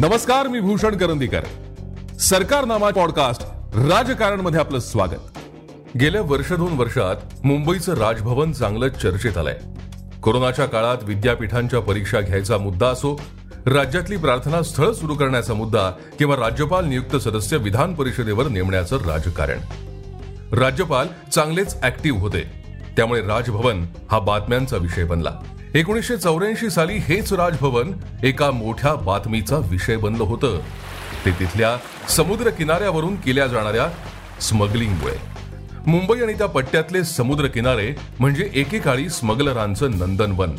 नमस्कार मी भूषण करंदीकर. सरकारनामा पॉडकास्ट राजकारणमध्ये आपलं स्वागत. गेल्या वर्ष दोन वर्षात मुंबईचं राजभवन चांगलं चर्चेत आलंय. कोरोनाच्या काळात विद्यापीठांच्या परीक्षा घ्यायचा मुद्दा असो राज्यातली प्रार्थना स्थळ सुरू करण्याचा मुद्दा किंवा राज्यपाल नियुक्त सदस्य विधान परिषदेवर नेमण्याचं राजकारण. राज्यपाल चांगलेच ऍक्टिव्ह होते त्यामुळे राजभवन हा बातम्यांचा विषय बनला. एकोणीसशे चौऱ्याऐंशी साली हेच राजभवन एका मोठ्या बातमीचा विषय बनलं होतं. ते तिथल्या समुद्र किनाऱ्यावरून केल्या जाणाऱ्या स्मगलिंगमुळे. मुंबई आणि त्या पट्ट्यातले समुद्र किनारे म्हणजे एकेकाळी स्मगलरांचं नंदनवन.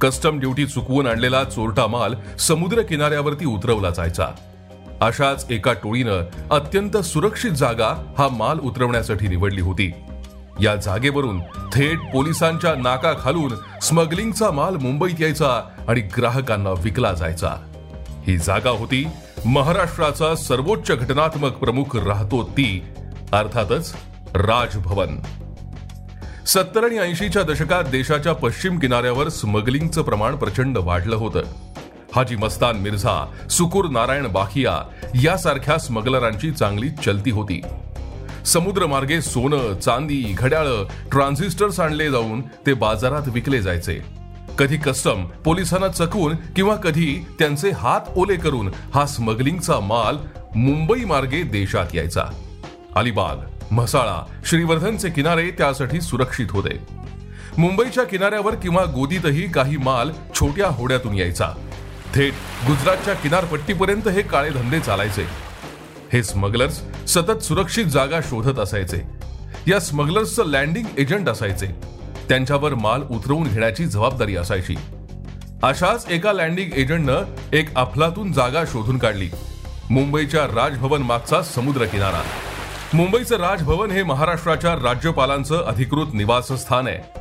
कस्टम ड्युटी चुकवून आणलेला चोरटा माल समुद्र किनाऱ्यावरती उतरवला जायचा. अशाच एका टोळीनं अत्यंत सुरक्षित जागा हा माल उतरवण्यासाठी निवडली होती. या जागेवरून थेट पोलिसांच्या नाका खालून स्मगलिंगचा माल मुंबईत यायचा आणि ग्राहकांना विकला जायचा. ही जागा होती महाराष्ट्राचा सर्वोच्च घटनात्मक प्रमुख राहतो ती अर्थातच राजभवन. सत्तर आणि ऐंशीच्या दशकात देशाच्या पश्चिम किनाऱ्यावर स्मगलिंगचं प्रमाण प्रचंड वाढलं होतं. हाजी मस्तान मिर्झा सुकुर नारायण बाखिया यासारख्या स्मगलरांची चांगली चलती होती. समुद्रमार्गे सोनं चांदी घड्याळ ट्रान्झिस्टर्स आणले जाऊन ते बाजारात विकले जायचे. कधी कस्टम पोलिसांना चकवून किंवा कधी त्यांचे हात ओले करून हा स्मगलिंगचा माल मुंबई मार्गे देशात यायचा. अलिबाग म्हसाळा श्रीवर्धनचे किनारे त्यासाठी सुरक्षित होते. मुंबईच्या किनाऱ्यावर किंवा गोदीतही काही माल छोट्या होड्यातून यायचा. थेट गुजरातच्या किनारपट्टीपर्यंत हे काळे धंदे चालायचे. हे स्मगलर्स सतत सुरक्षित जागा शोधत असायचे. या स्मगलर्सचं लँडिंग एजंट असायचे. त्यांच्यावर माल उतरवून घेण्याची जबाबदारी असायची. अशाच एका लँडिंग एजंटनं एक अफलातून जागा शोधून काढली. मुंबईच्या राजभवन मागचा समुद्र किनारा मुंबईचं राजभवन हे महाराष्ट्राच्या राज्यपालांचं अधिकृत निवासस्थान आहे.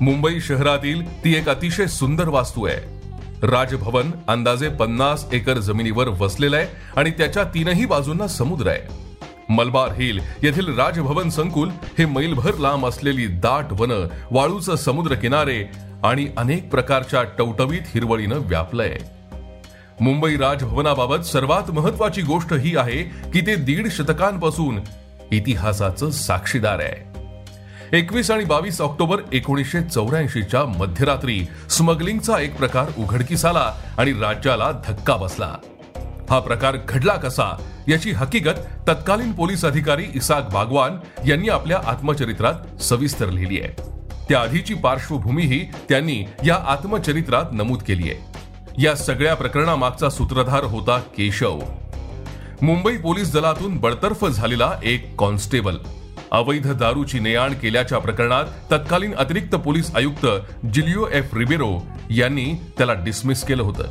मुंबई शहरातील ती एक अतिशय सुंदर वास्तू आहे. राजभवन अंदाजे पन्नास एकर जमिनीवर वसलेलं आहे आणि त्याच्या तीनही बाजूंना समुद्र आहे. मलबार हिल येथील राजभवन संकुल हे मैलभर लांब असलेली दाट वन वाळूचं समुद्र किनारे आणि अनेक प्रकारच्या टवटवीत हिरवळीनं व्यापलंय. मुंबई राजभवनाबाबत सर्वात महत्वाची गोष्ट ही आहे की ते दीड शतकांपासून इतिहासाचं साक्षीदार आहे. एकवीस आणि बावीस ऑक्टोबर एकोणीसशे चौऱ्याऐंशीच्या मध्यरात्री स्मगलिंगचा एक प्रकार उघडकीस आला आणि राज्याला धक्का बसला. हा प्रकार घडला कसा याची हकीकत तत्कालीन पोलीस अधिकारी इसाक बागवान यांनी आपल्या आत्मचरित्रात सविस्तर लिहिली आहे. त्या आधीची पार्श्वभूमीही त्यांनी या आत्मचरित्रात नमूद केली आहे. या सगळ्या प्रकरणामागचा सूत्रधार होता केशव. मुंबई पोलीस दलातून बडतर्फ झालेला एक कॉन्स्टेबल अवैध दारूची नेआण केल्याच्या प्रकरणात तत्कालीन अतिरिक्त पोलीस आयुक्त जिलिओ एफ रिबेरो यांनी त्याला डिसमिस केलं होतं.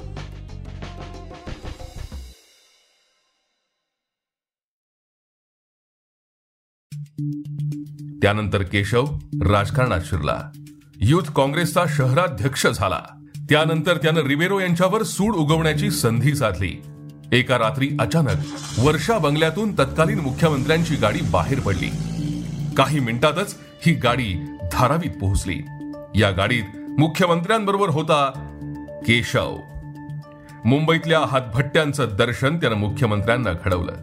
त्यानंतर केशव राजकारणात शिरला. युथ काँग्रेसचा शहराध्यक्ष झाला. त्यानंतर त्यानं रिबेरो यांच्यावर सूड उगवण्याची संधी साधली. एका रात्री अचानक वर्षा बंगल्यातून तत्कालीन मुख्यमंत्र्यांची गाडी बाहेर पडली. काही मिनिटातच ही गाडी धारावीत पोहोचली. या गाडीत मुख्यमंत्र्यांबरोबर होता केशव. मुंबईतल्या हातभट्ट्यांचं दर्शन त्यानं मुख्यमंत्र्यांना घडवलं.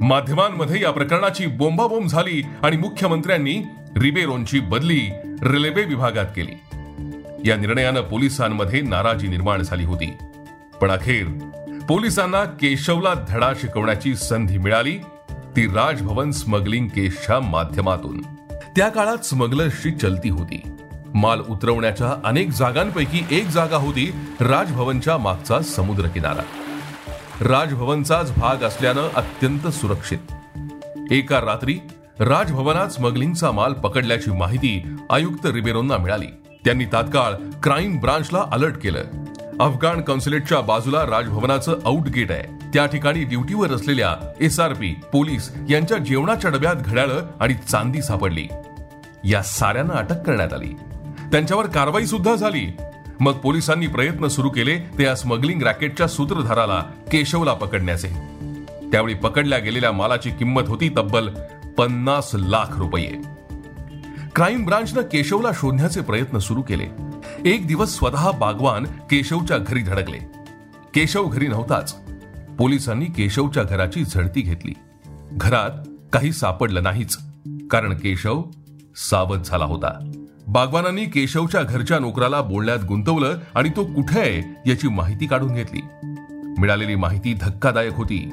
माध्यमांमध्ये या प्रकरणाची बोंबाबोंब झाली आणि मुख्यमंत्र्यांनी रिबेरोनची बदली रेल्वे विभागात केली. या निर्णयानं पोलिसांमध्ये नाराजी निर्माण झाली होती. पण अखेर पोलिसांना केशवला धडा शिकवण्याची संधी मिळाली ती राजभवन स्मगलिंग केसच्या माध्यमातून. त्या काळात स्मगलर्सची चलती होती. माल उतरवण्याच्या अनेक जागांपैकी एक जागा होती राजभवनच्या मागचा समुद्र किनारा राजभवनचाच भाग असल्यानं अत्यंत सुरक्षित. एका रात्री राजभवनात स्मगलिंगचा माल पकडल्याची माहिती आयुक्त रिबेरोंना मिळाली. त्यांनी तात्काळ क्राईम ब्रांचला अलर्ट केलं. अफगाण कॉन्सुलेटच्या बाजूला राजभवनाचं आउट गेट आहे. त्या ठिकाणी ड्युटीवर असलेल्या एस आर पी पोलीस यांच्या जेवणाच्या डब्यात घड्याळं आणि चांदी सापडली. या साऱ्यांना अटक करण्यात आली. त्यांच्यावर कारवाई सुद्धा झाली. मग पोलिसांनी प्रयत्न सुरू केले ते या स्मगलिंग रॅकेटच्या सूत्रधाराला केशवला पकडण्याचे. त्यावेळी पकडल्या गेलेल्या मालाची किंमत होती तब्बल पन्नास लाख रुपये. क्राईम ब्रांचनं केशवला शोधण्याचे प्रयत्न सुरू केले. एक दिवस स्वतः बागवान केशवच्या घरी धडकले. केशव घरी नव्हताच. पोलिसांनी केशवच्या घराची झडती घेतली. घरात काही सापडलं नाहीच कारण केशव सावध झाला होता. बागवानांनी केशवच्या घरच्या नोकराला बोलण्यात गुंतवलं आणि तो कुठे आहे याची माहिती काढून घेतली. मिळालेली माहिती धक्कादायक होती.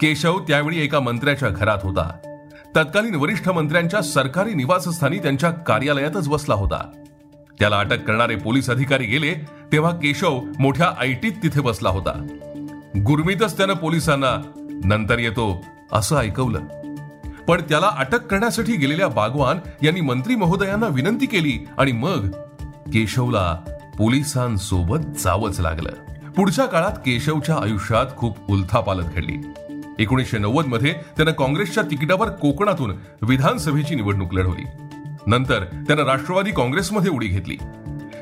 केशव त्यावेळी एका मंत्र्याच्या घरात होता. तत्कालीन वरिष्ठ मंत्र्यांच्या सरकारी निवासस्थानी त्यांच्या कार्यालयातच बसला होता. त्याला अटक करणारे पोलीस अधिकारी गेले तेव्हा केशव मोठ्या आयटीत तिथे बसला होता. गुरमीतच त्यानं पोलिसांना नंतर येतो असं ऐकवलं. पण त्याला अटक करण्यासाठी गेलेल्या बागवान यांनी मंत्री महोदयांना विनंती केली आणि मग केशवला पोलिसांसोबत जावंच लागलं. पुढच्या काळात केशवच्या आयुष्यात खूप उलथापालत घडली. एकोणीसशे नव्वदमध्ये त्यानं काँग्रेसच्या तिकिटावर कोकणातून विधानसभेची निवडणूक लढवली. नंतर त्यानं राष्ट्रवादी काँग्रेसमध्ये उडी घेतली.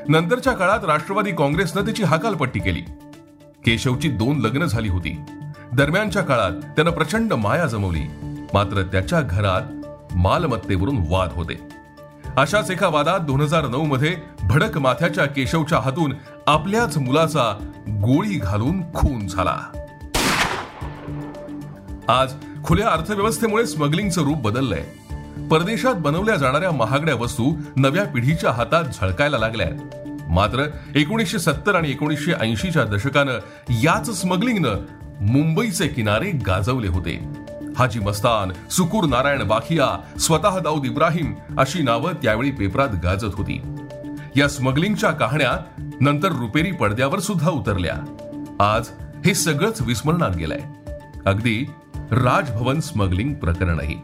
नंतरच्या काळात राष्ट्रवादी काँग्रेसनं त्याची हकालपट्टी केली. केशवची दोन लग्न झाली होती. दरम्यानच्या काळात त्यानं प्रचंड माया जमवली. मात्र त्याच्या घरात मालमत्तेवरून वाद होते. अशाच एका वादात दोन हजार नऊ मध्ये भडक माथ्याच्या केशवच्या हातून आपल्याच मुलाचा गोळी घालून खून झाला. आज खुल्या अर्थव्यवस्थेमुळे स्मगलिंगचं रूप बदललंय. परदेशात बनवल्या जाणाऱ्या महागड्या वस्तू नव्या पिढीच्या हातात झळकायला लागल्या मात्र एकोणीसशे सत्तर आणि एकोणीसशे ऐंशीच्या दशकानं याच स्मगलिंगनं मुंबईचे किनारे गाजवले होते. हाजी मस्तान सुकूर नारायण बाखिया स्वतः दाऊद इब्राहिम अशी नावं त्यावेळी पेपरात गाजत होती. या स्मगलिंगच्या कहाण्या नंतर रुपेरी पडद्यावर सुद्धा उतरल्या. आज हे सगळंच विस्मरणात गेलंय. अगदी राजभवन स्मगलिंग प्रकरणही.